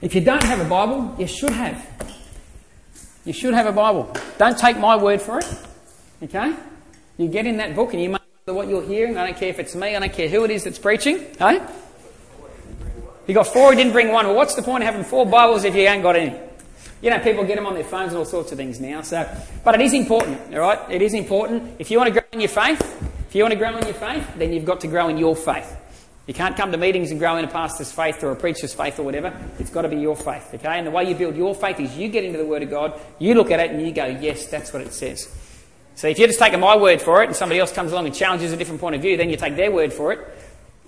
If you don't have a Bible, you should have. You should have a Bible. Don't take my word for it. Okay? You get in that book and you make what you're hearing. I don't care if it's me, I don't care who it is that's preaching. Hey? You got four, he didn't bring one. Well, what's the point of having four Bibles if you ain't got any? You know, people get them on their phones and all sorts of things now. So, but it is important, all right? It is important. If you want to grow in your faith, if you want to grow in your faith, then you've got to grow in your faith. You can't come to meetings and grow in a pastor's faith or a preacher's faith or whatever. It's got to be your faith, okay? And the way you build your faith is you get into the Word of God, you look at it, and you go, yes, that's what it says. So if you're just taking my word for it and somebody else comes along and challenges a different point of view, then you take their word for it,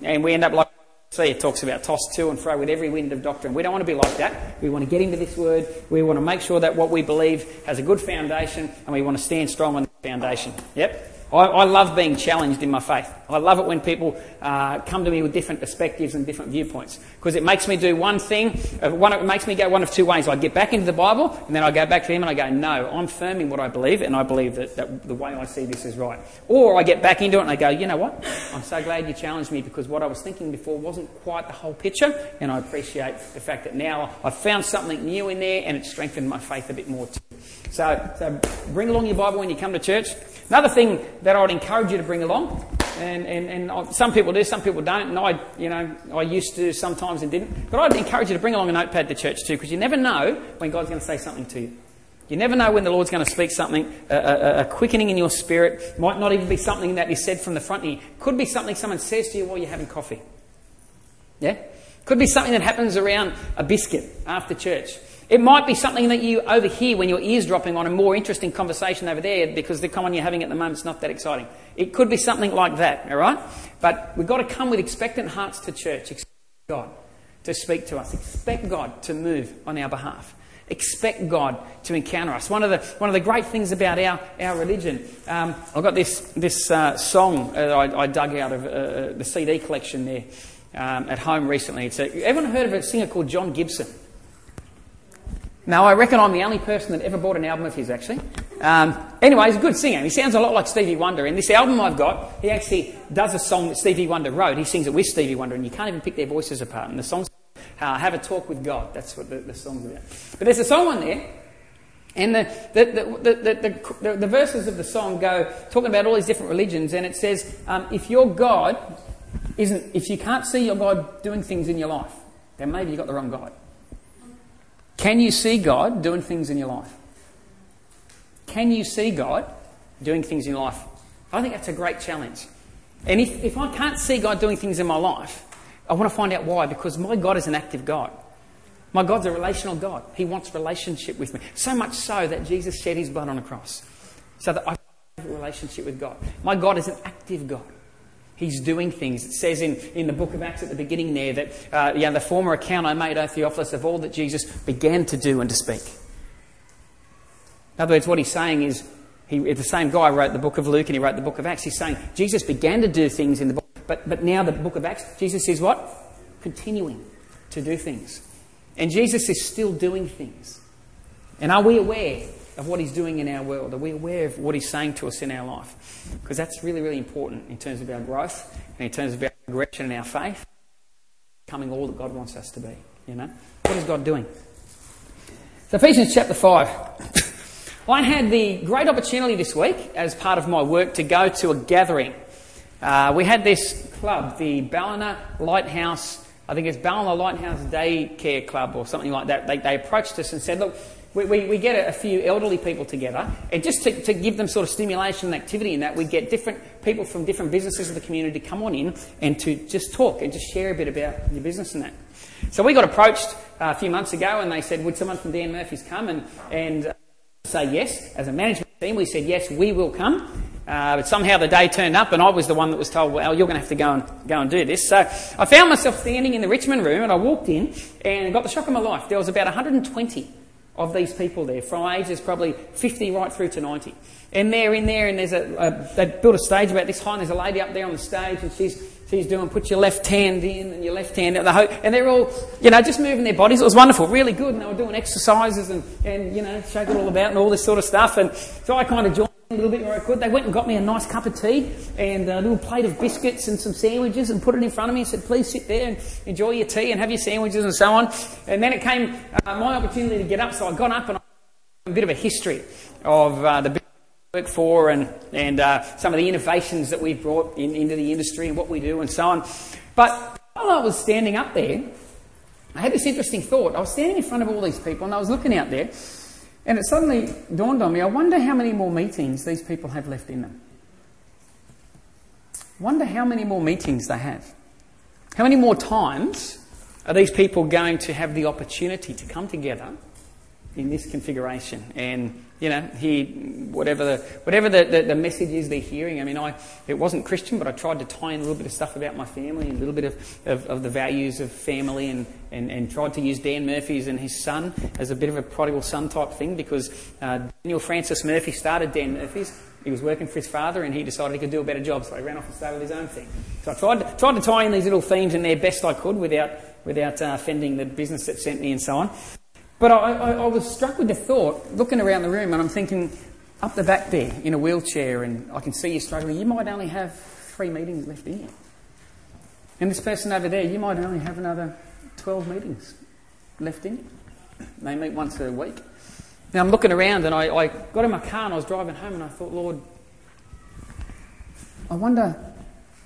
and we end up like See, it talks about tossed to and fro with every wind of doctrine. We don't want to be like that. We want to get into this word. We want to make sure that what we believe has a good foundation, and we want to stand strong on the foundation. Yep. I, I, love being challenged in my faith. I love it when people uh, come to me with different perspectives and different viewpoints because it makes me do one thing. Uh, one, it makes me go one of two ways. I get back into the Bible and then I go back to him and I go, no, I'm firm in what I believe and I believe that, that the way I see this is right. Or I get back into it and I go, you know what? I'm so glad you challenged me because what I was thinking before wasn't quite the whole picture and I appreciate the fact that now I've found something new in there and it's strengthened my faith a bit more too. So, so bring along your Bible when you come to church. Another thing that I would encourage you to bring along, and, and, and some people do, some people don't, and I, you know, I used to sometimes and didn't, but I'd encourage you to bring along a notepad to church too, because you never know when God's going to say something to you. You never know when the Lord's going to speak something, a, a, a, quickening in your spirit. Might not even be something that is said from the front here. Could be something someone says to you while you're having coffee. Yeah? Could be something that happens around a biscuit after church. It might be something that you overhear when your ears dropping on a more interesting conversation over there because the one you're having at the moment is not that exciting. It could be something like that, all right? But we've got to come with expectant hearts to church. Expect God to speak to us. Expect God to move on our behalf. Expect God to encounter us. One of the, one of the great things about our, our religion, um, I've got this, this uh, song that I, I, dug out of uh, uh the CD collection there um, at home recently. It's a, everyone heard of a singer called Jon Gibson? Now, I reckon I'm the only person that ever bought an album of his, actually. Um, anyway, he's a good singer. He sounds a lot like Stevie Wonder. And this album I've got, he actually does a song that Stevie Wonder wrote. He sings it with Stevie Wonder, and you can't even pick their voices apart. And the song's uh, Have a Talk with God. That's what the, the song's about. But there's a song on there, and the, the, the, the, the verses of the song go talking about all these different religions, and it says, um, if your God isn't, if you can't see your God doing things in your life, then maybe you've got the wrong God. Can you see God doing things in your life? Can you see God doing things in your life? I think that's a great challenge. And if, if I can't see God doing things in my life, I want to find out why, because my God is an active God. My God's a relational God. He wants relationship with me. So much so that Jesus shed his blood on a cross so that I have a relationship with God. My God is an active God. He's doing things. It says in, in the book of Acts at the beginning there that uh, yeah, the former account I made, O Theophilus, of all that Jesus began to do and to speak. In other words, what he's saying is, he, the same guy wrote the book of Luke and he wrote the book of Acts. He's saying Jesus began to do things in the book, but, but now the book of Acts, Jesus is what? Continuing to do things. And Jesus is still doing things. And are we aware of what He's doing in our world? Are we aware of what He's saying to us in our life? Because that's really, really important in terms of our growth and in terms of our progression in our faith, becoming all that God wants us to be. You know, what is God doing? So Ephesians chapter five. I had the great opportunity this week, as part of my work, to go to a gathering. Uh, we had this club, the Ballina Lighthouse. I think it's Ballina Lighthouse Day Care Club or something like that. They, they approached us and said, "Look, we, we, we, get a, a, few elderly people together, and just to, to, give them sort of stimulation and activity in that, we get different people from different businesses of the community to come on in and to just talk and just share a bit about your business and that. So we got approached uh, a few months ago, and they said, "Would someone from Dan Murphy's come and and uh, say yes?" As a management team, we said yes, we will come. Uh, but somehow the day turned up, and I was the one that was told, "Well, you're going to have to go and go and do this." So I found myself standing in the Richmond room, and I walked in and got the shock of my life. There was about 120 of these people there, from ages probably 50 right through to 90. And they're in there, and there's a, a they built a stage about this high, and there's a lady up there on the stage, and she's she's doing put your left hand in and your left hand out the ho- and they're all you know just moving their bodies. It was wonderful, really good, and they were doing exercises and and you know shake it all about and all this sort of stuff. And so I kind of joined a little bit where I could. They went and got me a nice cup of tea and a little plate of biscuits and some sandwiches and put it in front of me and said, please sit there and enjoy your tea and have your sandwiches and so on. And then it came uh, my opportunity to get up, so I got up and I a bit of a history of uh, the work for and, and uh, some of the innovations that we've brought in, into the industry and what we do and so on. But while I was standing up there, I had this interesting thought. I was standing in front of all these people and I was looking out there and it suddenly dawned on me I wonder how many more meetings these people have left in them. Wonder how many more meetings they have. How many more times are these people going to have the opportunity to come together in this configuration and you know hear whatever the whatever the, the, the, message is they're hearing. I mean, I it wasn't Christian, but I tried to tie in a little bit of stuff about my family and a little bit of, of, of the values of family and, and, and tried to use Dan Murphy's and his son as a bit of a prodigal son type thing because uh, Daniel Francis Murphy started Dan Murphy's. He was working for his father and he decided he could do a better job, so he ran off and started his own thing. So I tried to, tried to tie in these little themes in there best I could without, without uh, offending the business that sent me and so on. But I, I, I, was struck with the thought, looking around the room, and I'm thinking, up the back there, in a wheelchair, and I can see you struggling, you might only have three meetings left in you. And this person over there, you might only have another 12 meetings left in you. They meet once a week. Now I'm looking around, and I, I got in my car and I was driving home, and I thought, Lord, I wonder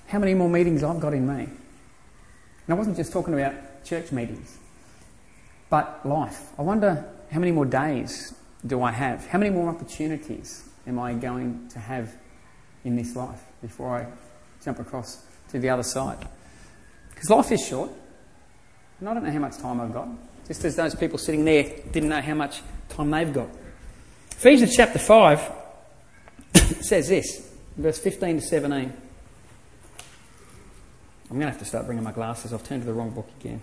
how many more meetings I've got in me. And I wasn't just talking about church meetings. But life, I wonder how many more days do I have? How many more opportunities am I going to have in this life before I jump across to the other side? Because life is short, and I don't know how much time I've got. Just as those people sitting there didn't know how much time they've got. Ephesians chapter 5 says this, verse 15 to 17. I'm going to have to start bringing my glasses. I've turned to the wrong book again.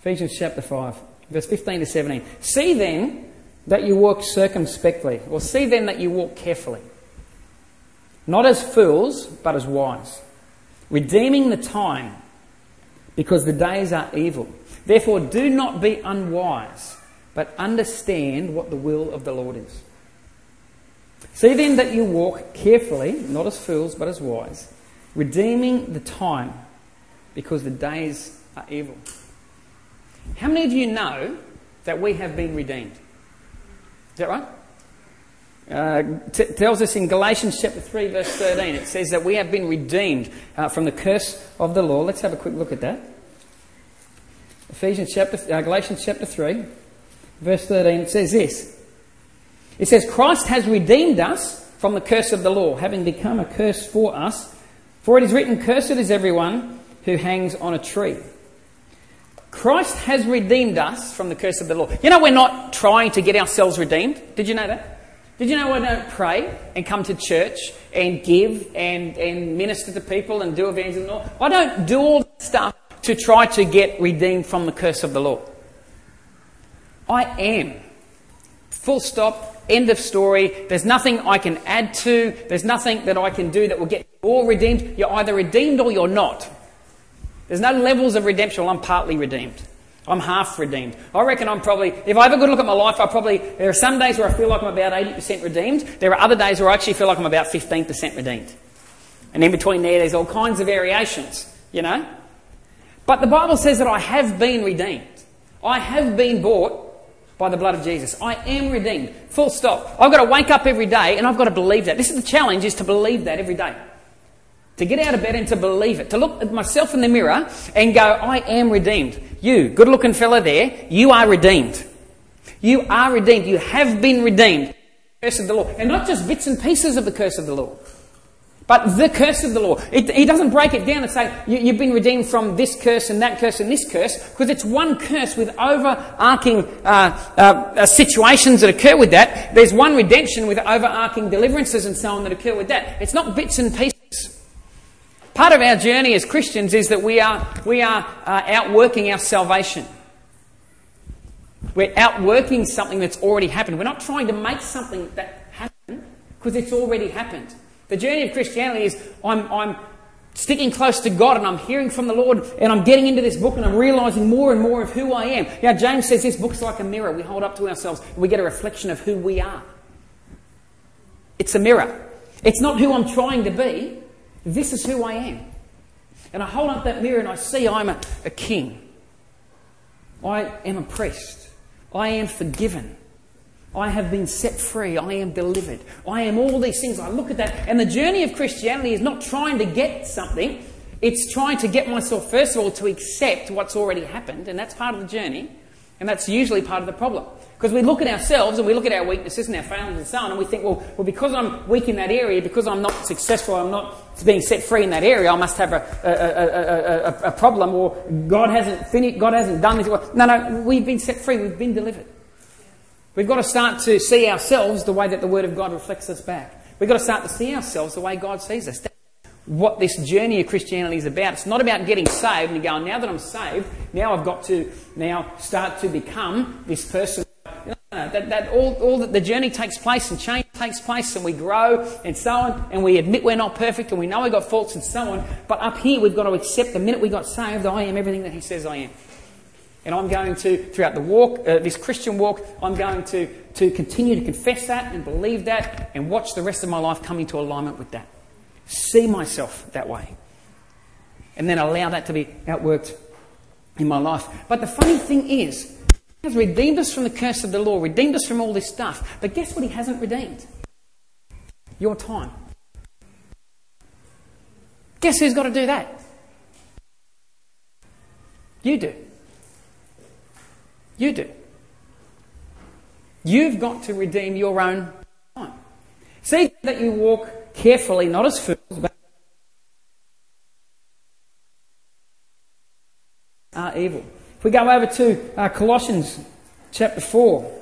Ephesians chapter 5, verse 15 to 17. See then that you walk circumspectly, or see then that you walk carefully, not as fools, but as wise, redeeming the time, because the days are evil. Therefore, do not be unwise, but understand what the will of the Lord is. See then that you walk carefully, not as fools, but as wise, redeeming the time, because the days are evil. How many of you know that we have been redeemed? Is that right? Uh, t- tells us in Galatians chapter 3, verse 13, it says that we have been redeemed uh, from the curse of the law. Let's have a quick look at that. Ephesians chapter, uh, Galatians chapter 3, verse 13, it says this. It says, Christ has redeemed us from the curse of the law, having become a curse for us. For it is written, Cursed is everyone who hangs on a tree. Christ has redeemed us from the curse of the law. You know, we're not trying to get ourselves redeemed. Did you know that? Did you know I don't pray and come to church and give and, and minister to people and do evangelism? I don't do all that stuff to try to get redeemed from the curse of the law. I am. Full stop. End of story. There's nothing I can add to. There's nothing that I can do that will get you all redeemed. You're either redeemed or you're not. There's no levels of redemption. Well, I'm partly redeemed. I'm half redeemed. I reckon I'm probably, if I have a good look at my life, I probably, there are some days where I feel like I'm about 80% redeemed. There are other days where I actually feel like I'm about 15% redeemed. And in between there, there's all kinds of variations, you know? But the Bible says that I have been redeemed. I have been bought by the blood of Jesus. I am redeemed. Full stop. I've got to wake up every day and I've got to believe that. This is the challenge is to believe that every day to get out of bed and to believe it, to look at myself in the mirror and go, I am redeemed. You, good looking fella there, you are redeemed. You are redeemed. You have been redeemed. Curse of the law. And not just bits and pieces of the curse of the law, but the curse of the law. It, he doesn't break it down and say, you, have been redeemed from this curse and that curse and this curse, because it's one curse with overarching uh, uh, situations that occur with that. There's one redemption with overarching deliverances and so on that occur with that. It's not bits and pieces. Part of our journey as Christians is that we are, we are uh, outworking our salvation. We're outworking something that's already happened. We're not trying to make something that happen because it's already happened. The journey of Christianity is I'm, I'm sticking close to God and I'm hearing from the Lord and I'm getting into this book and I'm realizing more and more of who I am. Now, James says this book's like a mirror we hold up to ourselves and we get a reflection of who we are. It's a mirror. It's not who I'm trying to be. This is who I am. And I hold up that mirror and I see I'm a, a king. I am priest. I am forgiven. I have been set free. I am delivered. I am all these things. I look at that. And the journey of Christianity is not trying to get something, it's trying to get myself, first of all, to accept what's already happened. And that's part of the journey. And that's usually part of the problem. Because we look at ourselves and we look at our weaknesses and our failings and so on, and we think, well, well, because I'm weak in that area, because I'm not successful, I'm not being set free in that area, I must have a, a, a, a problem, or God hasn't finished, God hasn't done this. No, no, we've been set free, we've been delivered. We've got to start to see ourselves the way that the Word of God reflects us back. We've got to start to see ourselves the way God sees us. That's what this journey of Christianity is about. It's not about getting saved and going, now that I'm saved, now I've got to now start to become this person that, that all, all that the journey takes place and change takes place and we grow and so on and we admit we're not perfect and we know we've got faults and so on. But up here we've got to accept the minute we got saved, I am everything that He says I am. And I'm going to, throughout the walk, uh, this Christian walk, I'm going to, to continue to confess that and believe that and watch the rest of my life come into alignment with that. See myself that way. And then allow that to be outworked in my life. But the funny thing is, has redeemed us from the curse of the law, redeemed us from all this stuff. But guess what He hasn't redeemed? Your time. Guess who's got to do that? You do. You do. You've got to redeem your own time. See that you walk carefully, not as fools, but are evil. If we go over to uh, Colossians chapter 4.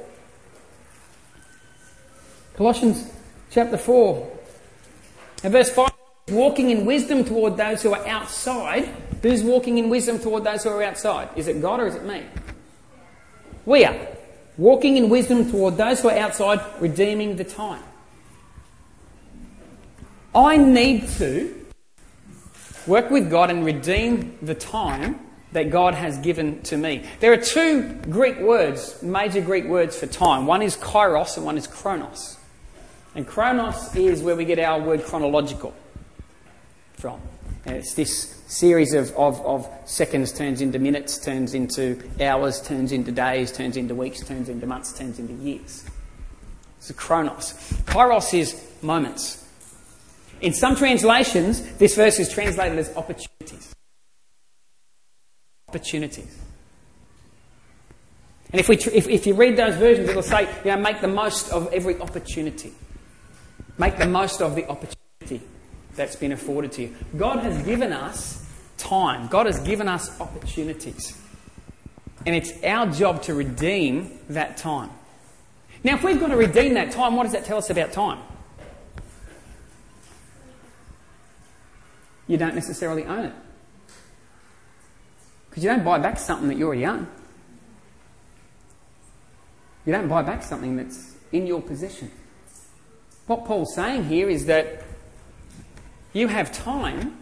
Colossians chapter 4. And verse 5 walking in wisdom toward those who are outside. Who's walking in wisdom toward those who are outside? Is it God or is it me? We are. Walking in wisdom toward those who are outside, redeeming the time. I need to work with God and redeem the time that God has given to me. There are two Greek words, major Greek words for time. One is kairos and one is chronos. And chronos is where we get our word chronological from. And it's this series of, of, of seconds turns into minutes, turns into hours, turns into days, turns into weeks, turns into months, turns into years. It's a chronos. Kairos is moments. In some translations, this verse is translated as opportunities opportunities. And if, we, if, if you read those versions, it'll say, you know, make the most of every opportunity. Make the most of the opportunity that's been afforded to you. God has given us time, God has given us opportunities. And it's our job to redeem that time. Now, if we've got to redeem that time, what does that tell us about time? You don't necessarily own it. Because you don't buy back something that you already own. You don't buy back something that's in your possession. What Paul's saying here is that you have time,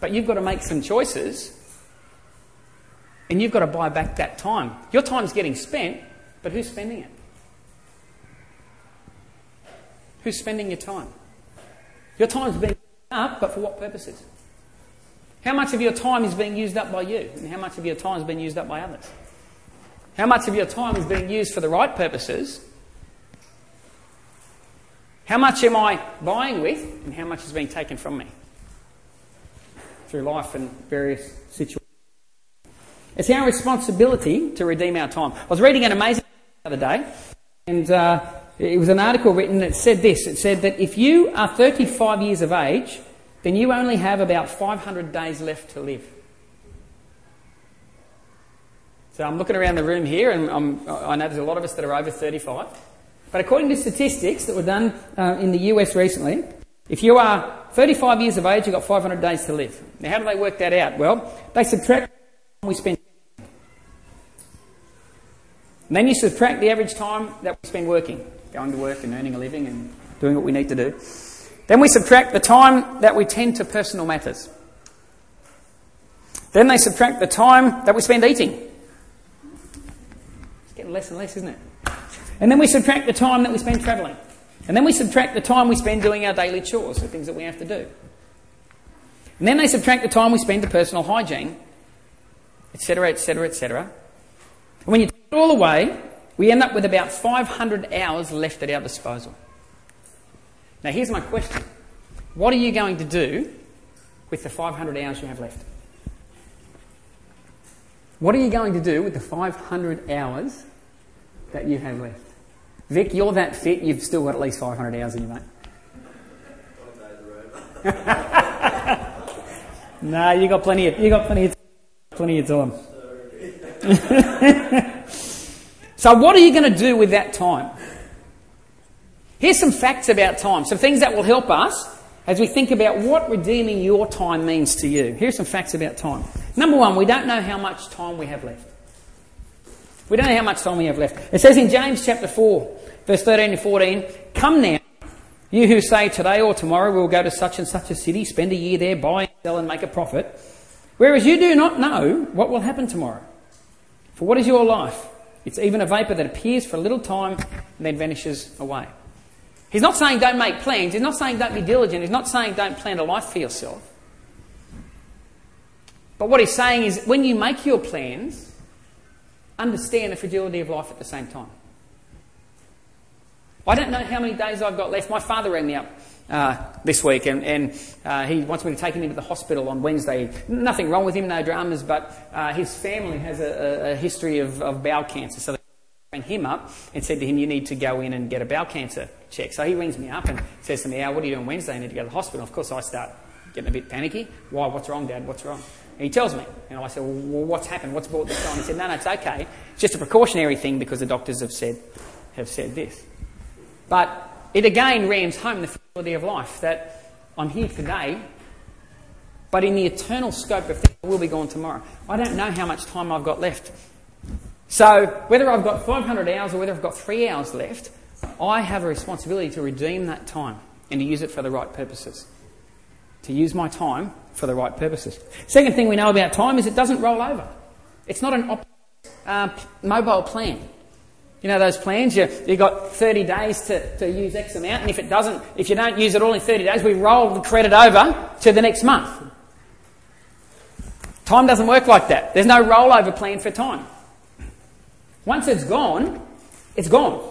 but you've got to make some choices, and you've got to buy back that time. Your time's getting spent, but who's spending it? Who's spending your time? Your time's being up, but for what purposes? How much of your time is being used up by you? And how much of your time is being used up by others? How much of your time is being used for the right purposes? How much am I buying with? And how much is being taken from me? Through life and various situations. It's our responsibility to redeem our time. I was reading an amazing the other day, and uh, it was an article written that said this. It said that if you are 35 years of age then you only have about 500 days left to live. So I'm looking around the room here, and I'm, i know there's a lot of us that are over 35. But according to statistics that were done uh, in the US recently, if you are 35 years of age, you've got 500 days to live. Now, how do they work that out? Well, they subtract we spend. And then you subtract the average time that we spend working, going to work and earning a living and doing what we need to do. Then we subtract the time that we tend to personal matters. Then they subtract the time that we spend eating. It's getting less and less, isn't it? And then we subtract the time that we spend travelling. And then we subtract the time we spend doing our daily chores, the things that we have to do. And then they subtract the time we spend to personal hygiene, etc., etc., etc. And when you take it all away, we end up with about 500 hours left at our disposal. Now, here's my question What are you going to do with the 500 hours you have left? What are you going to do with the 500 hours that you have left? Vic, you're that fit, you've still got at least 500 hours in you, mate. no, you got plenty of you got plenty of plenty of time. so what are you going to do with that time? Here's some facts about time, some things that will help us as we think about what redeeming your time means to you. Here's some facts about time. Number one, we don't know how much time we have left. We don't know how much time we have left. It says in James chapter 4, verse 13 to 14, Come now, you who say today or tomorrow we'll go to such and such a city, spend a year there, buy and sell and make a profit, whereas you do not know what will happen tomorrow. For what is your life? It's even a vapour that appears for a little time and then vanishes away. He's not saying don't make plans. He's not saying don't be diligent. He's not saying don't plan a life for yourself. But what he's saying is when you make your plans, understand the fragility of life at the same time. I don't know how many days I've got left. My father rang me up uh, this week and, and uh, he wants me to take him into the hospital on Wednesday. Nothing wrong with him, no dramas, but uh, his family has a, a, history of, of bowel cancer. So rang him up and said to him, You need to go in and get a bowel cancer check. So he rings me up and says to me, Al, what are you doing Wednesday? I need to go to the hospital. Of course, I start getting a bit panicky. Why? What's wrong, Dad? What's wrong? And he tells me. And I said, Well, what's happened? What's brought this on? He said, No, no, it's okay. It's just a precautionary thing because the doctors have said, have said this. But it again rams home the fragility of life that I'm here today, but in the eternal scope of things, I will be gone tomorrow. I don't know how much time I've got left. So, whether I've got 500 hours or whether I've got three hours left, I have a responsibility to redeem that time and to use it for the right purposes. To use my time for the right purposes. Second thing we know about time is it doesn't roll over. It's not an op- uh, mobile plan. You know those plans? You, you've got 30 days to, to use X amount, and if it doesn't, if you don't use it all in 30 days, we roll the credit over to the next month. Time doesn't work like that. There's no rollover plan for time. Once it's gone, it's gone.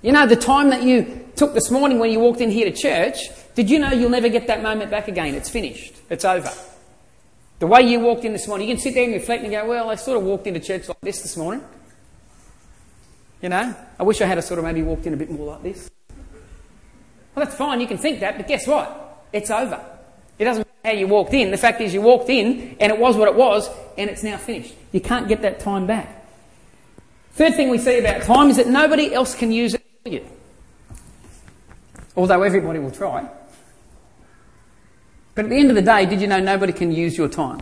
You know, the time that you took this morning when you walked in here to church, did you know you'll never get that moment back again? It's finished. It's over. The way you walked in this morning, you can sit there and reflect and go, well, I sort of walked into church like this this morning. You know, I wish I had a sort of maybe walked in a bit more like this. Well, that's fine, you can think that, but guess what? It's over. It doesn't matter how you walked in. The fact is, you walked in and it was what it was, and it's now finished. You can't get that time back. Third thing we see about time is that nobody else can use it for you. Although everybody will try. But at the end of the day, did you know nobody can use your time?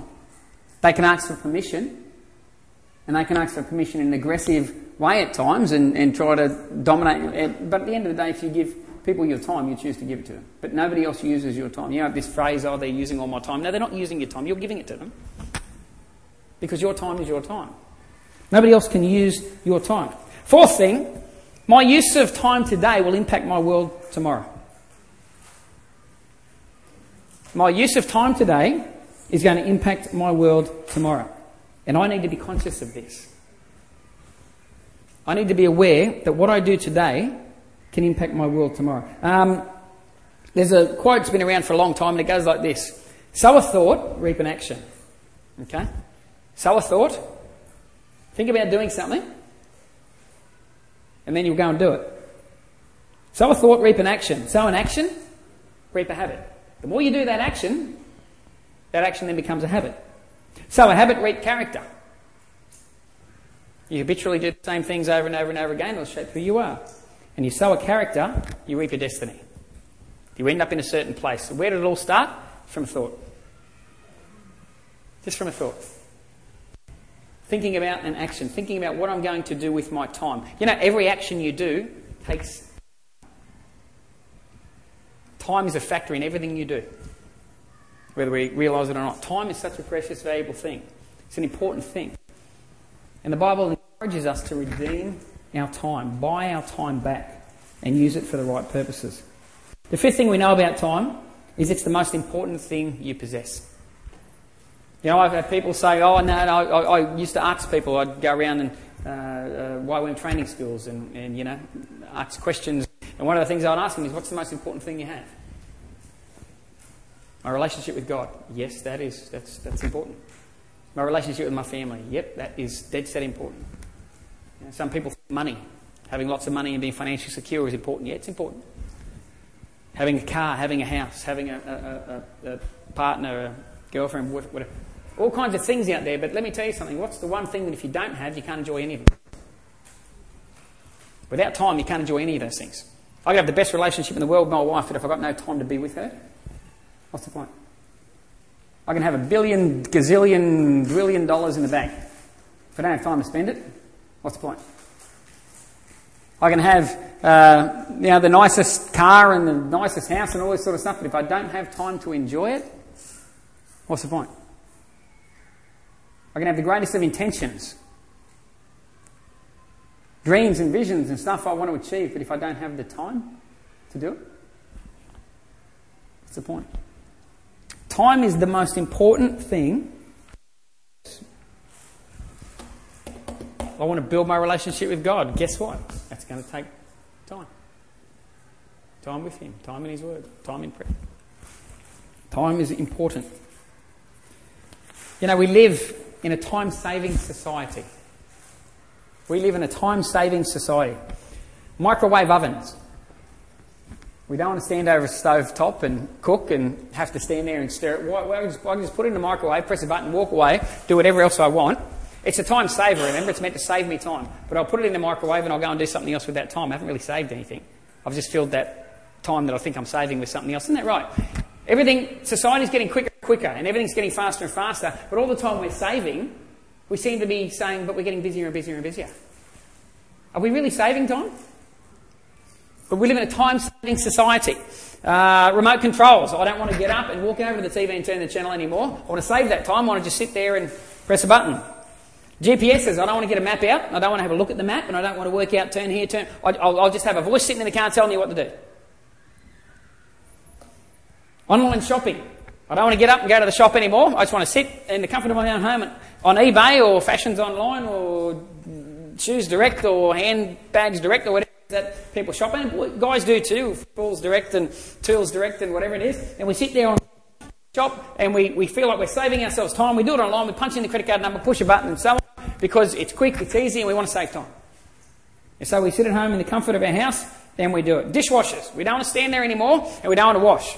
They can ask for permission, and they can ask for permission in an aggressive way at times and, and try to dominate. But at the end of the day, if you give people your time, you choose to give it to them. But nobody else uses your time. You know this phrase, oh, they're using all my time. No, they're not using your time. You're giving it to them. Because your time is your time. Nobody else can use your time. Fourth thing, my use of time today will impact my world tomorrow. My use of time today is going to impact my world tomorrow. And I need to be conscious of this. I need to be aware that what I do today can impact my world tomorrow. Um, there's a quote that's been around for a long time and it goes like this Sow a thought, reap an action. Okay? Sow a thought, Think about doing something, and then you'll go and do it. Sow a thought, reap an action. Sow an action, reap a habit. The more you do that action, that action then becomes a habit. Sow a habit, reap character. You habitually do the same things over and over and over again, it'll shape who you are. And you sow a character, you reap a destiny. You end up in a certain place. Where did it all start? From a thought. Just from a thought. Thinking about an action, thinking about what I'm going to do with my time. You know, every action you do takes time is a factor in everything you do, whether we realise it or not. Time is such a precious, valuable thing. It's an important thing. And the Bible encourages us to redeem our time, buy our time back. and use it for the right purposes. The fifth thing we know about time is it's the most important thing you possess. You know, I've had people say, oh, no, no I, I used to ask people, I'd go around and uh, uh, YWAM training schools and, and, you know, ask questions. And one of the things I'd ask them is, what's the most important thing you have? My relationship with God. Yes, that is. That's, that's important. My relationship with my family. Yep, that is dead set important. You know, some people think money, having lots of money and being financially secure is important. Yeah, it's important. Having a car, having a house, having a, a, a, a partner, girlfriend, whatever. All kinds of things out there, but let me tell you something. What's the one thing that if you don't have, you can't enjoy any of them? Without time, you can't enjoy any of those things. I could have the best relationship in the world with my wife, but if I've got no time to be with her, what's the point? I can have a billion, gazillion, trillion dollars in the bank. If I don't have time to spend it, what's the point? I can have uh, you know, the nicest car and the nicest house and all this sort of stuff, but if I don't have time to enjoy it, what's the point? I can have the greatest of intentions, dreams and visions and stuff I want to achieve, but if I don't have the time to do it, what's the point? Time is the most important thing. I want to build my relationship with God. Guess what? That's going to take time. Time with Him, time in His Word, time in prayer. Time is important. You know, we live in a time saving society. We live in a time saving society. Microwave ovens. We don't want to stand over a stove top and cook and have to stand there and stir it. Why, I can just put it in the microwave, press a button, walk away, do whatever else I want. It's a time saver, remember? It's meant to save me time. But I'll put it in the microwave and I'll go and do something else with that time. I haven't really saved anything. I've just filled that time that I think I'm saving with something else. Isn't that right? Everything, society's getting quicker and quicker, and everything's getting faster and faster, but all the time we're saving, we seem to be saying, but we're getting busier and busier and busier. Are we really saving time? But we live in a time saving society. Uh, remote controls. I don't want to get up and walk over to the TV and turn the channel anymore. I want to save that time. I want to just sit there and press a button. GPSs. I don't want to get a map out. I don't want to have a look at the map and I don't want to work out turn here, turn. I'll, I'll just have a voice sitting in the car telling me what to do. Online shopping. I don't want to get up and go to the shop anymore. I just want to sit in the comfort of my own home on eBay or Fashions Online or Shoes Direct or Handbags Direct or whatever that people shop in. Guys do too. Balls Direct and Tools Direct and whatever it is. And we sit there on shop and we, we feel like we're saving ourselves time. We do it online. We punch in the credit card number, push a button and so on because it's quick, it's easy, and we want to save time. And so we sit at home in the comfort of our house and we do it. Dishwashers. We don't want to stand there anymore and we don't want to wash.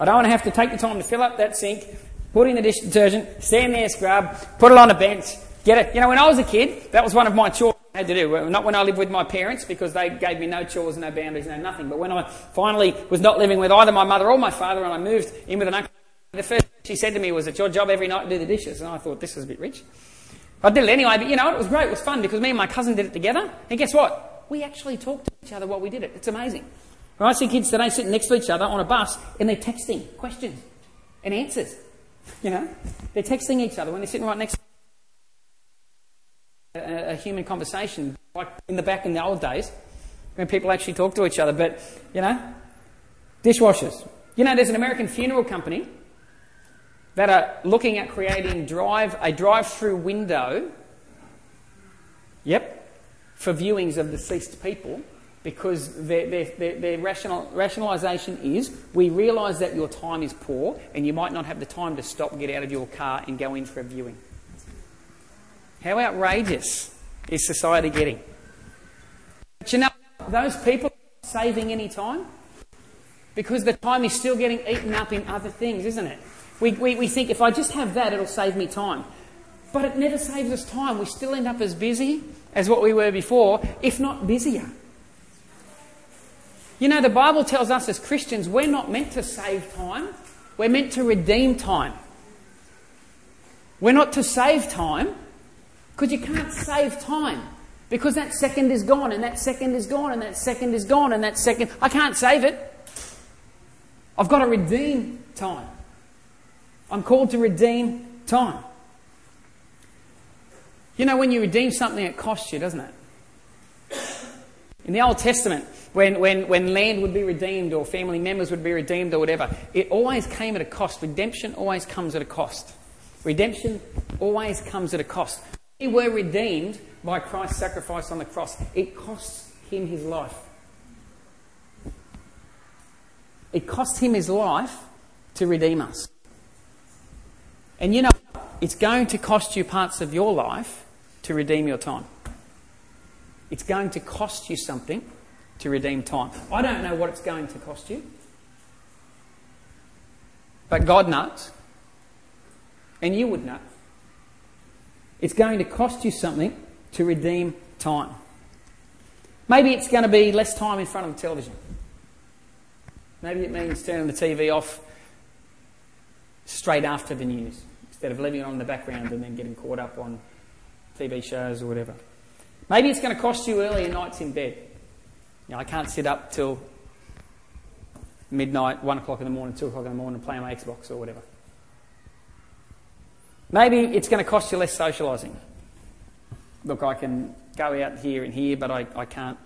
I don't want to have to take the time to fill up that sink, put in the dish detergent, stand there, scrub, put it on a bench, get it. You know, when I was a kid, that was one of my chores I had to do. Not when I lived with my parents because they gave me no chores, and no boundaries, no nothing. But when I finally was not living with either my mother or my father and I moved in with an uncle, the first thing she said to me was, it's your job every night to do the dishes. And I thought, this is a bit rich. I did it anyway, but you know, it was great. It was fun because me and my cousin did it together. And guess what? We actually talked to each other while we did it. It's amazing. I see kids today sitting next to each other on a bus and they're texting questions and answers. You know, they're texting each other when they're sitting right next to a, a human conversation, like in the back in the old days when people actually talk to each other. But, you know, dishwashers. You know, there's an American funeral company that are looking at creating drive a drive-through window. Yep, for viewings of deceased people because their, their, their, their rational, rationalisation is we realise that your time is poor and you might not have the time to stop, get out of your car and go in for a viewing. How outrageous is society getting? But you know, those people saving any time because the time is still getting eaten up in other things, isn't it? We, we, we think if I just have that, it'll save me time. But it never saves us time. We still end up as busy as what we were before, if not busier. You know, the Bible tells us as Christians we're not meant to save time, we're meant to redeem time. We're not to save time because you can't save time because that second is gone and that second is gone and that second is gone and that second. I can't save it. I've got to redeem time. I'm called to redeem time. You know, when you redeem something, it costs you, doesn't it? In the Old Testament, when, when, when land would be redeemed or family members would be redeemed or whatever, it always came at a cost. Redemption always comes at a cost. Redemption always comes at a cost. We were redeemed by Christ's sacrifice on the cross. It costs him his life. It cost him his life to redeem us. And you know, it's going to cost you parts of your life to redeem your time. It's going to cost you something to redeem time. I don't know what it's going to cost you, but God knows, and you would know. It's going to cost you something to redeem time. Maybe it's going to be less time in front of the television. Maybe it means turning the TV off straight after the news instead of leaving it on in the background and then getting caught up on TV shows or whatever. Maybe it's going to cost you earlier nights in bed. You know, I can't sit up till midnight, 1 o'clock in the morning, 2 o'clock in the morning, and play my Xbox or whatever. Maybe it's going to cost you less socialising. Look, I can go out here and here, but I, I can't.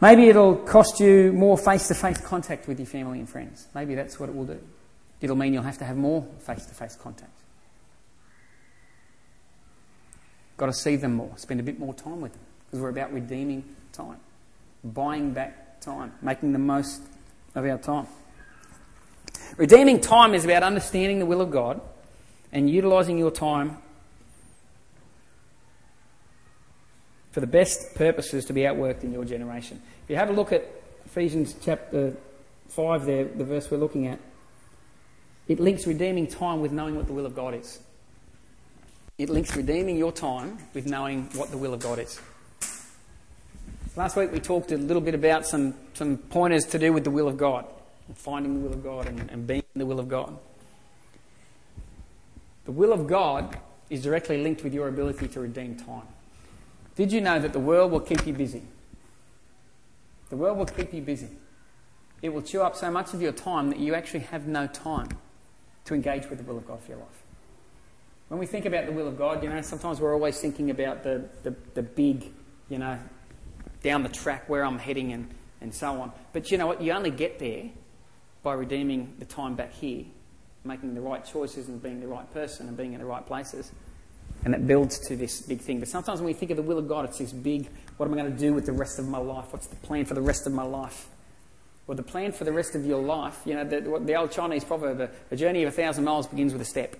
Maybe it'll cost you more face to face contact with your family and friends. Maybe that's what it will do. It'll mean you'll have to have more face to face contact. Got to see them more, spend a bit more time with them, because we're about redeeming time, buying back time, making the most of our time. Redeeming time is about understanding the will of God and utilising your time for the best purposes to be outworked in your generation. If you have a look at Ephesians chapter 5 there, the verse we're looking at, it links redeeming time with knowing what the will of God is. It links redeeming your time with knowing what the will of God is. Last week we talked a little bit about some, some pointers to do with the will of God, finding the will of God and, and being the will of God. The will of God is directly linked with your ability to redeem time. Did you know that the world will keep you busy? The world will keep you busy. It will chew up so much of your time that you actually have no time to engage with the will of God for your life. When we think about the will of God, you know, sometimes we're always thinking about the, the, the big, you know, down the track where I'm heading and, and so on. But you know what? You only get there by redeeming the time back here, making the right choices and being the right person and being in the right places. And that builds to this big thing. But sometimes when we think of the will of God, it's this big, what am I going to do with the rest of my life? What's the plan for the rest of my life? Well, the plan for the rest of your life, you know, the, the old Chinese proverb, a journey of a thousand miles begins with a step.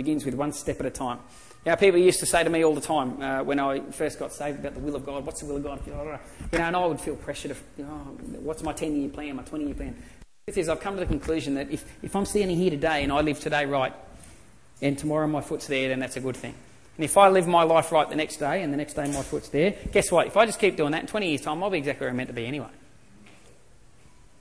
Begins with one step at a time. Now, people used to say to me all the time uh, when I first got saved about the will of God, what's the will of God? You know, and I would feel pressure to, you know, what's my 10 year plan, my 20 year plan? The truth is, I've come to the conclusion that if, if I'm standing here today and I live today right, and tomorrow my foot's there, then that's a good thing. And if I live my life right the next day and the next day my foot's there, guess what? If I just keep doing that in 20 years' time, I'll be exactly where I'm meant to be anyway.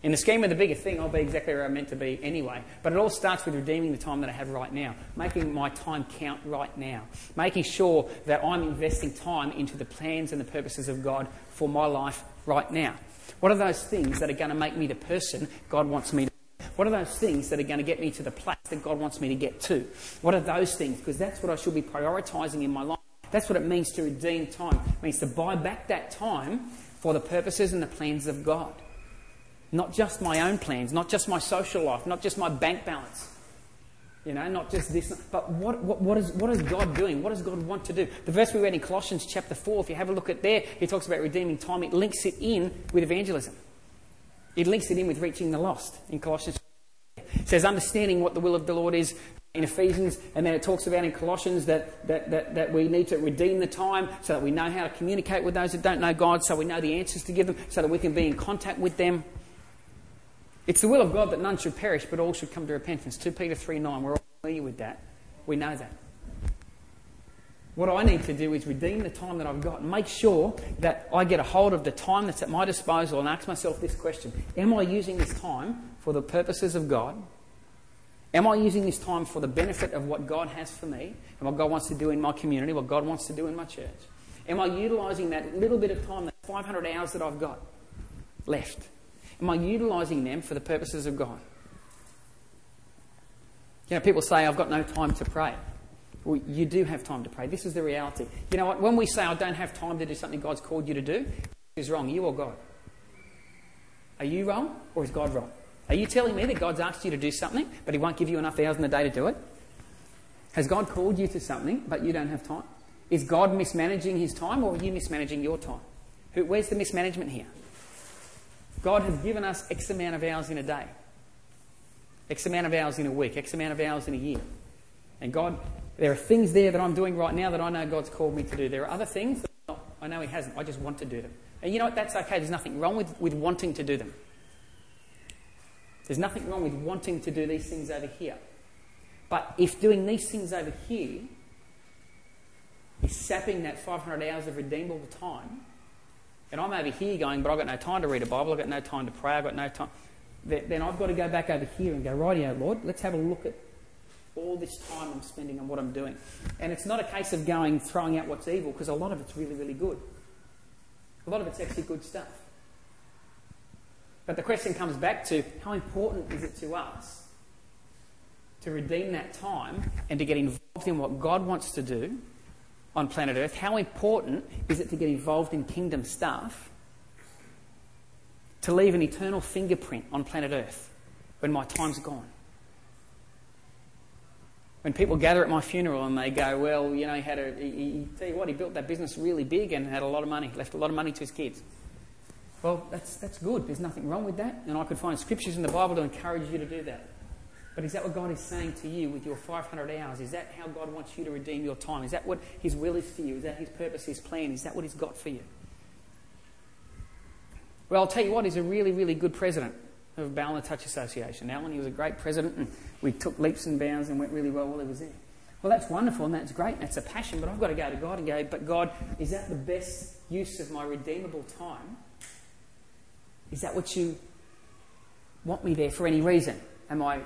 In the scheme of the bigger thing, I'll be exactly where I'm meant to be anyway. But it all starts with redeeming the time that I have right now, making my time count right now, making sure that I'm investing time into the plans and the purposes of God for my life right now. What are those things that are going to make me the person God wants me to be? what are those things that are going to get me to the place that God wants me to get to? What are those things? Because that's what I should be prioritising in my life. That's what it means to redeem time. It means to buy back that time for the purposes and the plans of God. Not just my own plans, not just my social life, not just my bank balance. You know, not just this, but what, what, what, is, what is God doing? What does God want to do? The verse we read in Colossians chapter 4, if you have a look at there, he talks about redeeming time. It links it in with evangelism. It links it in with reaching the lost in Colossians it says understanding what the will of the Lord is in Ephesians, and then it talks about in Colossians that, that, that, that, we need to redeem the time so that we know how to communicate with those that don't know God, so we know the answers to give them, so that we can be in contact with them. It's the will of God that none should perish, but all should come to repentance. 2 Peter 3 9, we're all familiar with that. We know that. What I need to do is redeem the time that I've got, make sure that I get a hold of the time that's at my disposal and ask myself this question Am I using this time for the purposes of God? Am I using this time for the benefit of what God has for me and what God wants to do in my community, what God wants to do in my church? Am I utilising that little bit of time, that 500 hours that I've got left? Am I utilising them for the purposes of God? You know, people say, I've got no time to pray. Well, you do have time to pray. This is the reality. You know what? When we say, I don't have time to do something God's called you to do, who's wrong. You or God? Are you wrong or is God wrong? Are you telling me that God's asked you to do something, but He won't give you enough hours in the day to do it? Has God called you to something, but you don't have time? Is God mismanaging His time, or are you mismanaging your time? Where's the mismanagement here? God has given us X amount of hours in a day, X amount of hours in a week, X amount of hours in a year. And God, there are things there that I'm doing right now that I know God's called me to do. There are other things that not, I know He hasn't. I just want to do them. And you know what? That's okay. There's nothing wrong with, with wanting to do them. There's nothing wrong with wanting to do these things over here. But if doing these things over here is sapping that 500 hours of redeemable time, and I'm over here going, but I've got no time to read a Bible, I've got no time to pray, I've got no time, then I've got to go back over here and go, rightio, Lord, let's have a look at all this time I'm spending on what I'm doing. And it's not a case of going, throwing out what's evil, because a lot of it's really, really good. A lot of it's actually good stuff. But the question comes back to how important is it to us to redeem that time and to get involved in what God wants to do on planet Earth? How important is it to get involved in kingdom stuff to leave an eternal fingerprint on planet Earth when my time's gone? When people gather at my funeral and they go, well, you know, he had a, he, he, tell you what, he built that business really big and had a lot of money, left a lot of money to his kids. Well, that's, that's good. There's nothing wrong with that. And I could find scriptures in the Bible to encourage you to do that. But is that what God is saying to you with your 500 hours? Is that how God wants you to redeem your time? Is that what His will is for you? Is that His purpose, His plan? Is that what He's got for you? Well, I'll tell you what, He's a really, really good president of Ballina Touch Association. Alan, he was a great president, and we took leaps and bounds and went really well while he was there. Well, that's wonderful and that's great and that's a passion, but I've got to go to God and go, but God, is that the best use of my redeemable time? Is that what you want me there for any reason? Am I.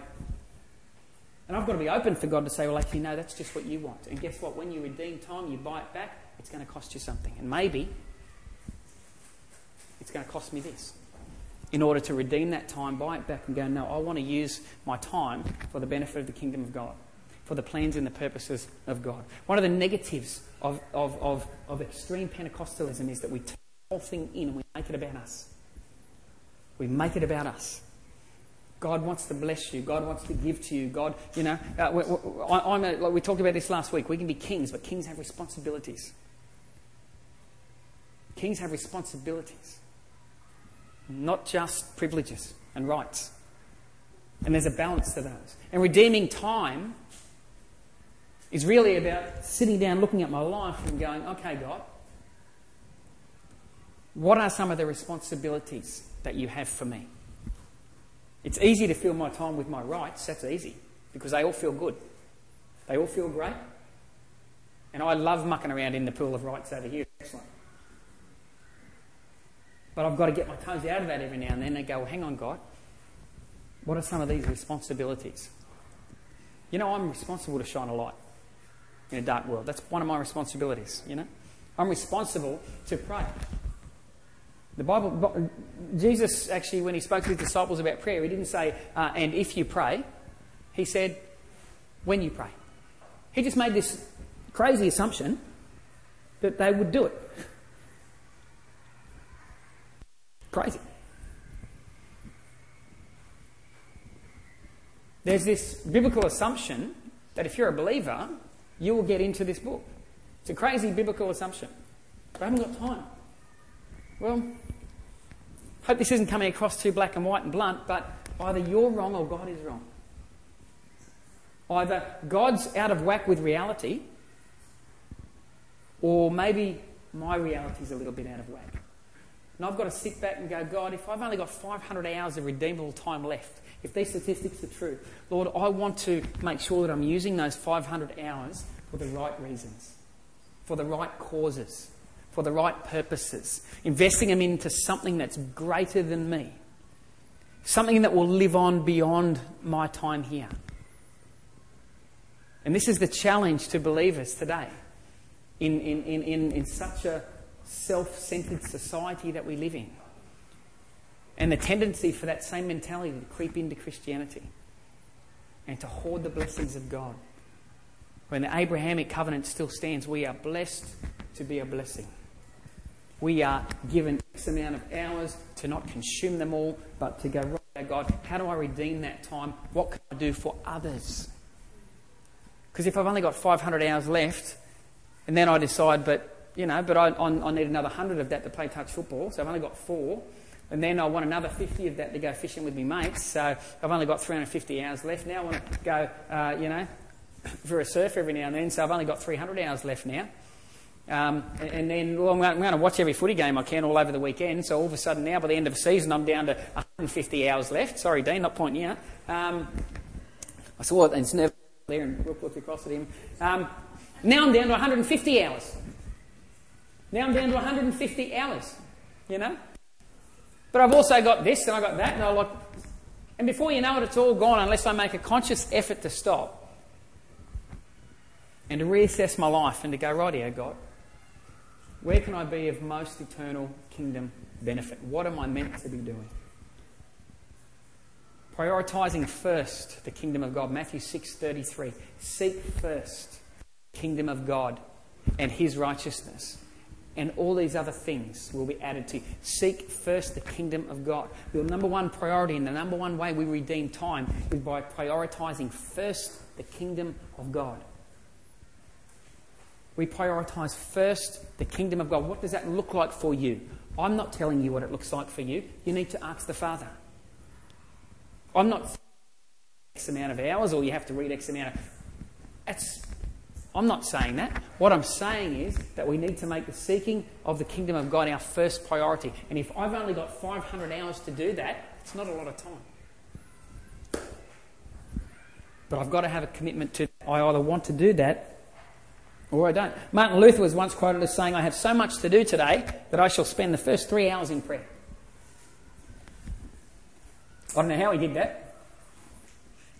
And I've got to be open for God to say, well, actually, no, that's just what you want. And guess what? When you redeem time, you buy it back, it's going to cost you something. And maybe it's going to cost me this. In order to redeem that time, buy it back and go, no, I want to use my time for the benefit of the kingdom of God, for the plans and the purposes of God. One of the negatives of, of, of, of extreme Pentecostalism is that we turn the whole thing in and we make it about us. We make it about us. God wants to bless you. God wants to give to you. God, you know, uh, I'm a, like we talked about this last week. We can be kings, but kings have responsibilities. Kings have responsibilities, not just privileges and rights. And there's a balance to those. And redeeming time is really about sitting down, looking at my life, and going, okay, God, what are some of the responsibilities that you have for me. It's easy to fill my time with my rights, that's easy, because they all feel good. They all feel great. And I love mucking around in the pool of rights over here. Excellent. But I've got to get my toes out of that every now and then and go, well, hang on, God. What are some of these responsibilities? You know, I'm responsible to shine a light in a dark world. That's one of my responsibilities, you know. I'm responsible to pray. The Bible, Jesus actually, when he spoke to his disciples about prayer, he didn't say, uh, and if you pray. He said, when you pray. He just made this crazy assumption that they would do it. Crazy. There's this biblical assumption that if you're a believer, you will get into this book. It's a crazy biblical assumption. But I haven't got time. Well, hope this isn't coming across too black and white and blunt, but either you're wrong or God is wrong. Either God's out of whack with reality, or maybe my reality is a little bit out of whack. And I've got to sit back and go, God, if I've only got 500 hours of redeemable time left, if these statistics are true, Lord, I want to make sure that I'm using those 500 hours for the right reasons, for the right causes for the right purposes, investing them into something that's greater than me, something that will live on beyond my time here. And this is the challenge to believers today in, in, in, in, in such a self centered society that we live in. And the tendency for that same mentality to creep into Christianity and to hoard the blessings of God. when the Abrahamic covenant still stands, we are blessed to be a blessing. We are given X amount of hours to not consume them all, but to go, right, God, how do I redeem that time? What can I do for others? Because if I've only got 500 hours left, and then I decide, but, you know, but I, I need another 100 of that to play touch football, so I've only got four, and then I want another 50 of that to go fishing with my mates, so I've only got 350 hours left now. I want to go, uh, you know, for a surf every now and then, so I've only got 300 hours left now. Um, and then well, I'm going to watch every footy game I can all over the weekend. So all of a sudden now, by the end of the season, I'm down to 150 hours left. Sorry, Dean, not pointing out. Um, I saw it, and it's never there, and Brooke looked across at him. Um, now I'm down to 150 hours. Now I'm down to 150 hours. You know, but I've also got this and I've got that, and I like. And before you know it, it's all gone unless I make a conscious effort to stop and to reassess my life and to go, right here, God, where can I be of most eternal kingdom benefit? What am I meant to be doing? Prioritizing first the kingdom of God. Matthew 6:33. Seek first the kingdom of God and his righteousness. And all these other things will be added to you. Seek first the kingdom of God. Your number one priority and the number one way we redeem time is by prioritizing first the kingdom of God we prioritize first the kingdom of God. What does that look like for you? I'm not telling you what it looks like for you. You need to ask the Father. I'm not X amount of hours or you have to read X amount of. That's, I'm not saying that. What I'm saying is that we need to make the seeking of the kingdom of God our first priority. And if I've only got 500 hours to do that, it's not a lot of time. But I've got to have a commitment to. I either want to do that or I don't. Martin Luther was once quoted as saying, I have so much to do today that I shall spend the first three hours in prayer. I don't know how he did that.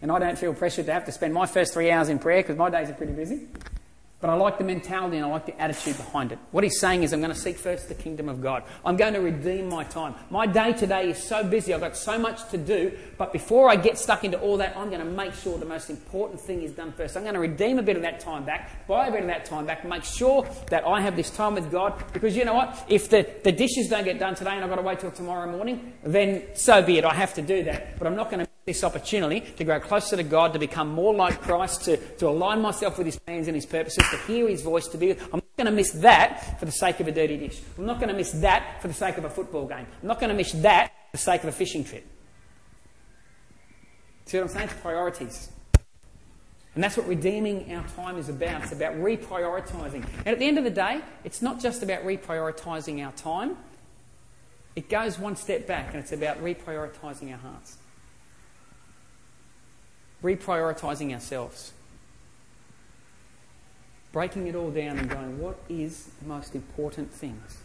And I don't feel pressured to have to spend my first three hours in prayer because my days are pretty busy. But I like the mentality and I like the attitude behind it. What he's saying is, I'm going to seek first the kingdom of God. I'm going to redeem my time. My day today is so busy, I've got so much to do. But before I get stuck into all that, I'm going to make sure the most important thing is done first. I'm going to redeem a bit of that time back, buy a bit of that time back, make sure that I have this time with God. Because you know what? If the, the dishes don't get done today and I've got to wait till tomorrow morning, then so be it. I have to do that. But I'm not going to this opportunity to grow closer to God, to become more like Christ, to, to align myself with His plans and His purposes, to hear His voice, to be. I'm not going to miss that for the sake of a dirty dish. I'm not going to miss that for the sake of a football game. I'm not going to miss that for the sake of a fishing trip. See what I'm saying? It's priorities. And that's what redeeming our time is about. It's about reprioritizing. And at the end of the day, it's not just about reprioritizing our time, it goes one step back and it's about reprioritizing our hearts reprioritizing ourselves, breaking it all down and going, what is the most important things?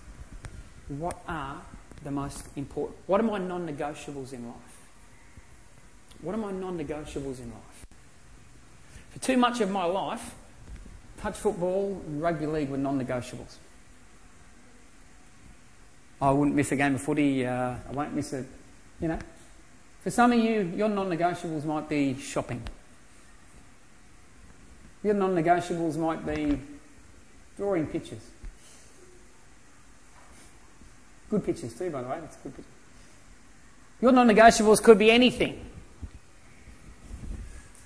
What are the most important? What are my non negotiables in life? What are my non negotiables in life? For too much of my life, touch football and rugby league were non negotiables. I wouldn't miss a game of footy. Uh, I won't miss a, you know, for some of you, your non negotiables might be shopping. Your non negotiables might be drawing pictures. Good pictures, too, by the way. That's good picture. Your non negotiables could be anything.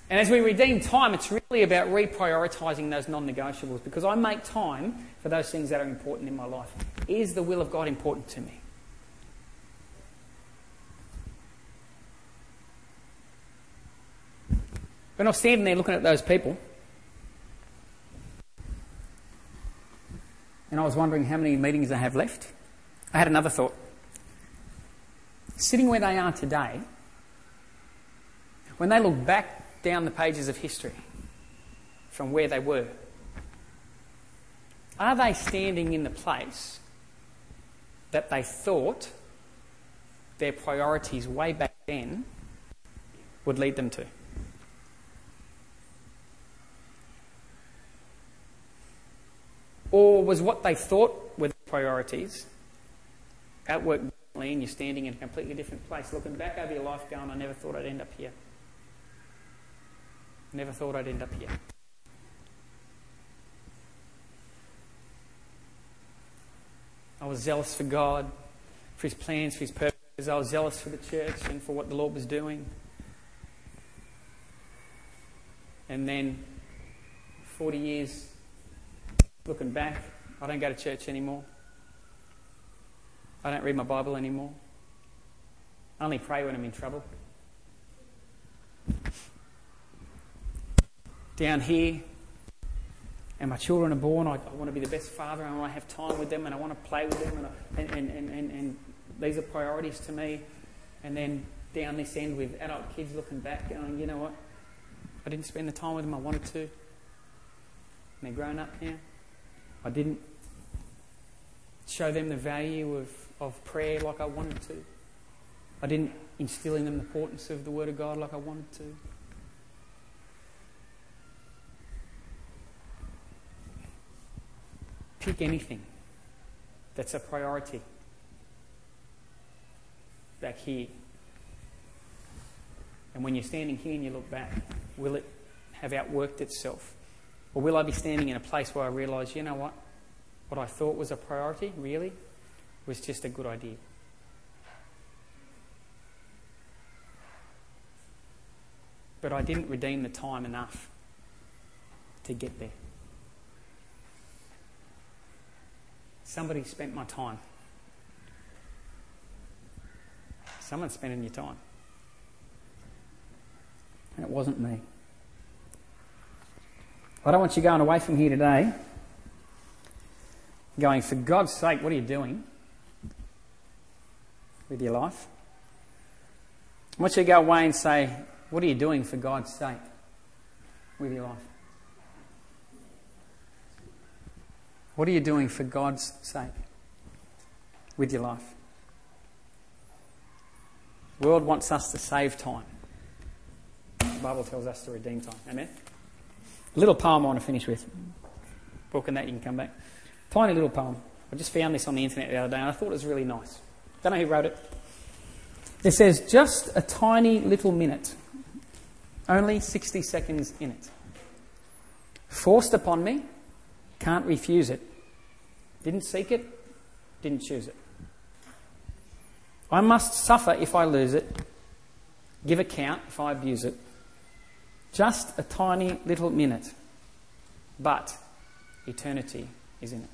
And as we redeem time, it's really about reprioritising those non negotiables because I make time for those things that are important in my life. Is the will of God important to me? When I was standing there looking at those people, and I was wondering how many meetings I have left, I had another thought. Sitting where they are today, when they look back down the pages of history from where they were, are they standing in the place that they thought their priorities way back then would lead them to? Or was what they thought were the priorities at work differently and you're standing in a completely different place, looking back over your life going, I never thought I'd end up here. Never thought I'd end up here. I was zealous for God, for His plans, for His purposes. I was zealous for the church and for what the Lord was doing. And then 40 years looking back, I don't go to church anymore. I don't read my Bible anymore. I only pray when I'm in trouble. Down here, and my children are born, I, I want to be the best father, and I want to have time with them, and I want to play with them, and, I, and, and, and, and these are priorities to me. And then down this end with adult kids looking back, going, you know what? I didn't spend the time with them I wanted to. And they're grown up now. I didn't show them the value of, of prayer like I wanted to. I didn't instill in them the importance of the Word of God like I wanted to. Pick anything that's a priority back here. And when you're standing here and you look back, will it have outworked itself? Or will I be standing in a place where I realise, you know what? What I thought was a priority, really, was just a good idea. But I didn't redeem the time enough to get there. Somebody spent my time. Someone's spending your time. And it wasn't me. I don't want you going away from here today going, for God's sake, what are you doing with your life? I want you to go away and say, what are you doing for God's sake with your life? What are you doing for God's sake with your life? The world wants us to save time. The Bible tells us to redeem time. Amen? A little poem I want to finish with. Book and that, you can come back. Tiny little poem. I just found this on the internet the other day and I thought it was really nice. Don't know who wrote it. It says, just a tiny little minute, only 60 seconds in it. Forced upon me, can't refuse it. Didn't seek it, didn't choose it. I must suffer if I lose it, give account if I abuse it. Just a tiny little minute, but eternity is in it.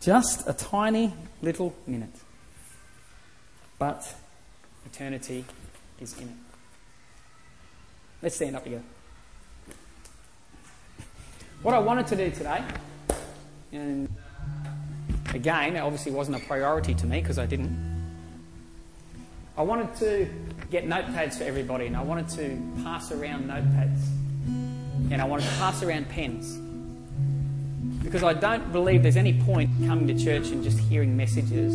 Just a tiny little minute, but eternity is in it. Let's stand up together. What I wanted to do today, and again, it obviously wasn't a priority to me because I didn't. I wanted to get notepads for everybody, and I wanted to pass around notepads, and I wanted to pass around pens. Because I don't believe there's any point coming to church and just hearing messages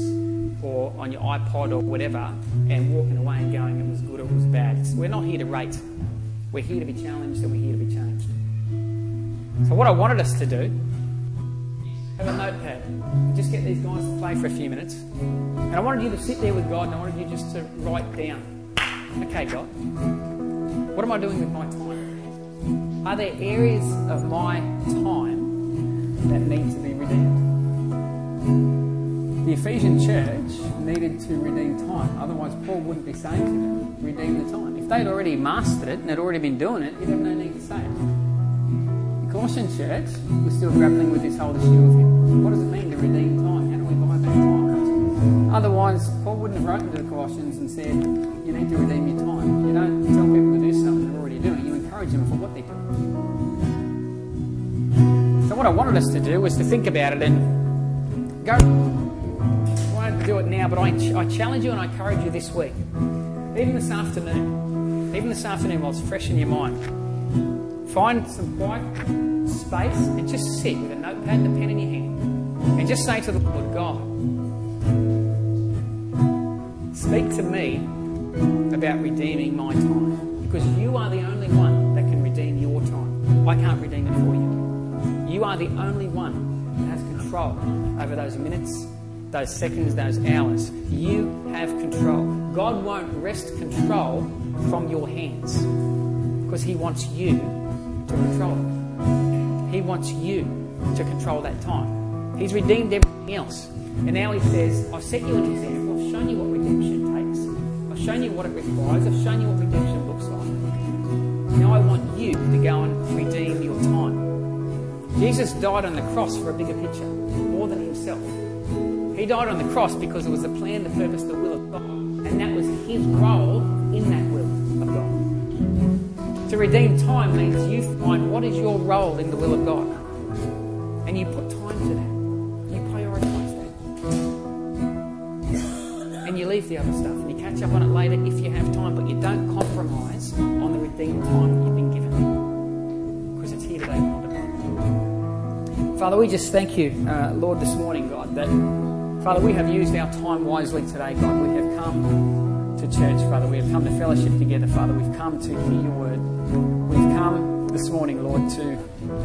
or on your iPod or whatever and walking away and going, it was good or it was bad. We're not here to rate. We're here to be challenged and we're here to be changed. So, what I wanted us to do, have a notepad, and just get these guys to play for a few minutes. And I wanted you to sit there with God and I wanted you just to write down, okay, God, what am I doing with my time? Are there areas of my time that need to be redeemed. The Ephesian church needed to redeem time, otherwise, Paul wouldn't be saying to them, redeem the time. If they'd already mastered it and had already been doing it, he'd have no need to say it. Colossian church was still grappling with this whole issue of. What does it mean to redeem time? How do we buy back time? Otherwise, Paul wouldn't have written to the Colossians and said, You need to redeem your time. You don't tell people to do something they're already doing, you encourage them for what they're doing. So what I wanted us to do was to think about it and go. I won't do it now, but I, I challenge you and I encourage you this week, even this afternoon, even this afternoon while it's fresh in your mind, find some quiet space and just sit with a notepad and a pen in your hand and just say to the Lord, God, speak to me about redeeming my time because you are the only one that can redeem your time. I can't redeem it for you. You are the only one that has control over those minutes, those seconds, those hours. You have control. God won't wrest control from your hands because He wants you to control it. He wants you to control that time. He's redeemed everything else. And now he says, I've set you an example. I've shown you what redemption takes. I've shown you what it requires. I've shown you what redemption looks like. Now I want you to go and redeem your time. Jesus died on the cross for a bigger picture, more than himself. He died on the cross because it was the plan, the purpose, the will of God. And that was his role in that. To redeem time means you find what is your role in the will of God. And you put time to that. You prioritise that. And you leave the other stuff. And you catch up on it later if you have time, but you don't compromise on the redeemed time you've been given. Because it's here today, God. Father, we just thank you, uh, Lord, this morning, God, that Father, we have used our time wisely today, God. We have come church, Father. We have come to fellowship together, Father. We've come to hear your word. We've come this morning, Lord, to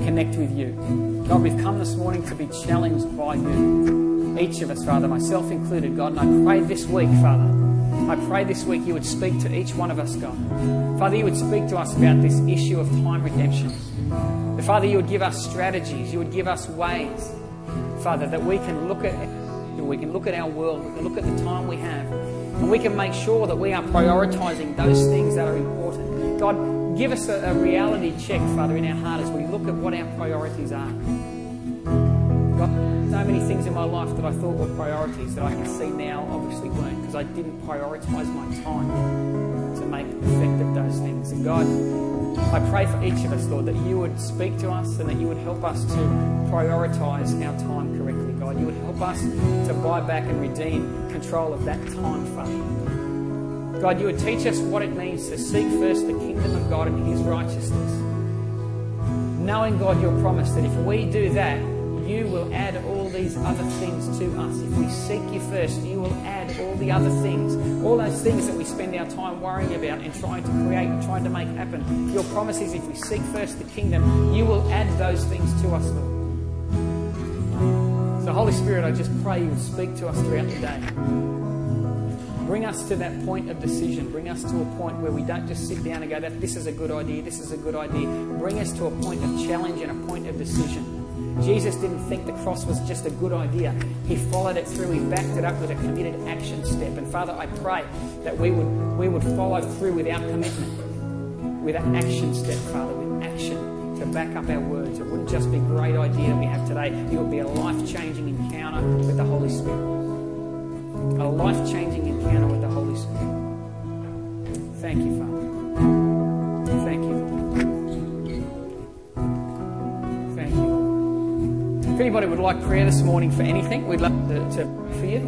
connect with you. God, we've come this morning to be challenged by you. Each of us, Father, myself included, God. And I pray this week, Father, I pray this week you would speak to each one of us, God. Father, you would speak to us about this issue of time redemption. Father, you would give us strategies, you would give us ways, Father, that we can look at we can look at our world, we can look at the time we have, and we can make sure that we are prioritizing those things that are important. God, give us a, a reality check, Father, in our heart as we look at what our priorities are. God, so many things in my life that I thought were priorities that I can see now obviously weren't because I didn't prioritize my time to make effective those things. And God, I pray for each of us, Lord, that you would speak to us and that you would help us to prioritize our time correctly, God. You would help us to buy back and redeem control of that time, Father. God, you would teach us what it means to seek first the kingdom of God and his righteousness. Knowing, God, your promise that if we do that, you will add all these other things to us. If we seek you first, you will add all the other things, all those things that we spend our time worrying about and trying to create and trying to make happen. Your promise is if we seek first the kingdom, you will add those things to us, Lord. So, Holy Spirit, I just pray you would speak to us throughout the day. Bring us to that point of decision. Bring us to a point where we don't just sit down and go, this is a good idea, this is a good idea. Bring us to a point of challenge and a point of decision. Jesus didn't think the cross was just a good idea. He followed it through. He backed it up with a committed action step. And Father, I pray that we would, we would follow through with our commitment, with an action step, Father, with action to back up our words. It wouldn't just be a great idea that we have today. It would be a life-changing encounter with the Holy Spirit. A life-changing encounter with the Holy Spirit. Thank you, Father. Thank you. Thank you. If anybody would like prayer this morning for anything, we'd love to, to for you.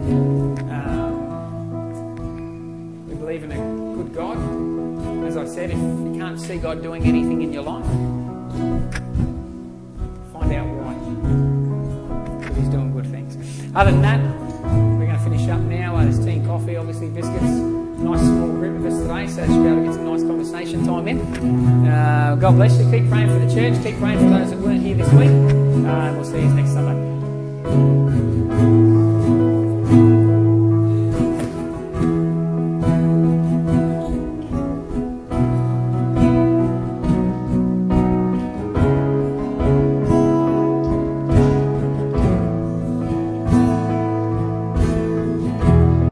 Um, we believe in a good God. As I said, if you can't see God doing anything in your life, Other than that, we're going to finish up now. There's tea and coffee, obviously biscuits. Nice small group of us today, so should be able to get some nice conversation time in. Uh, God bless you. Keep praying for the church. Keep praying for those that weren't here this week. Uh, we'll see you next Sunday.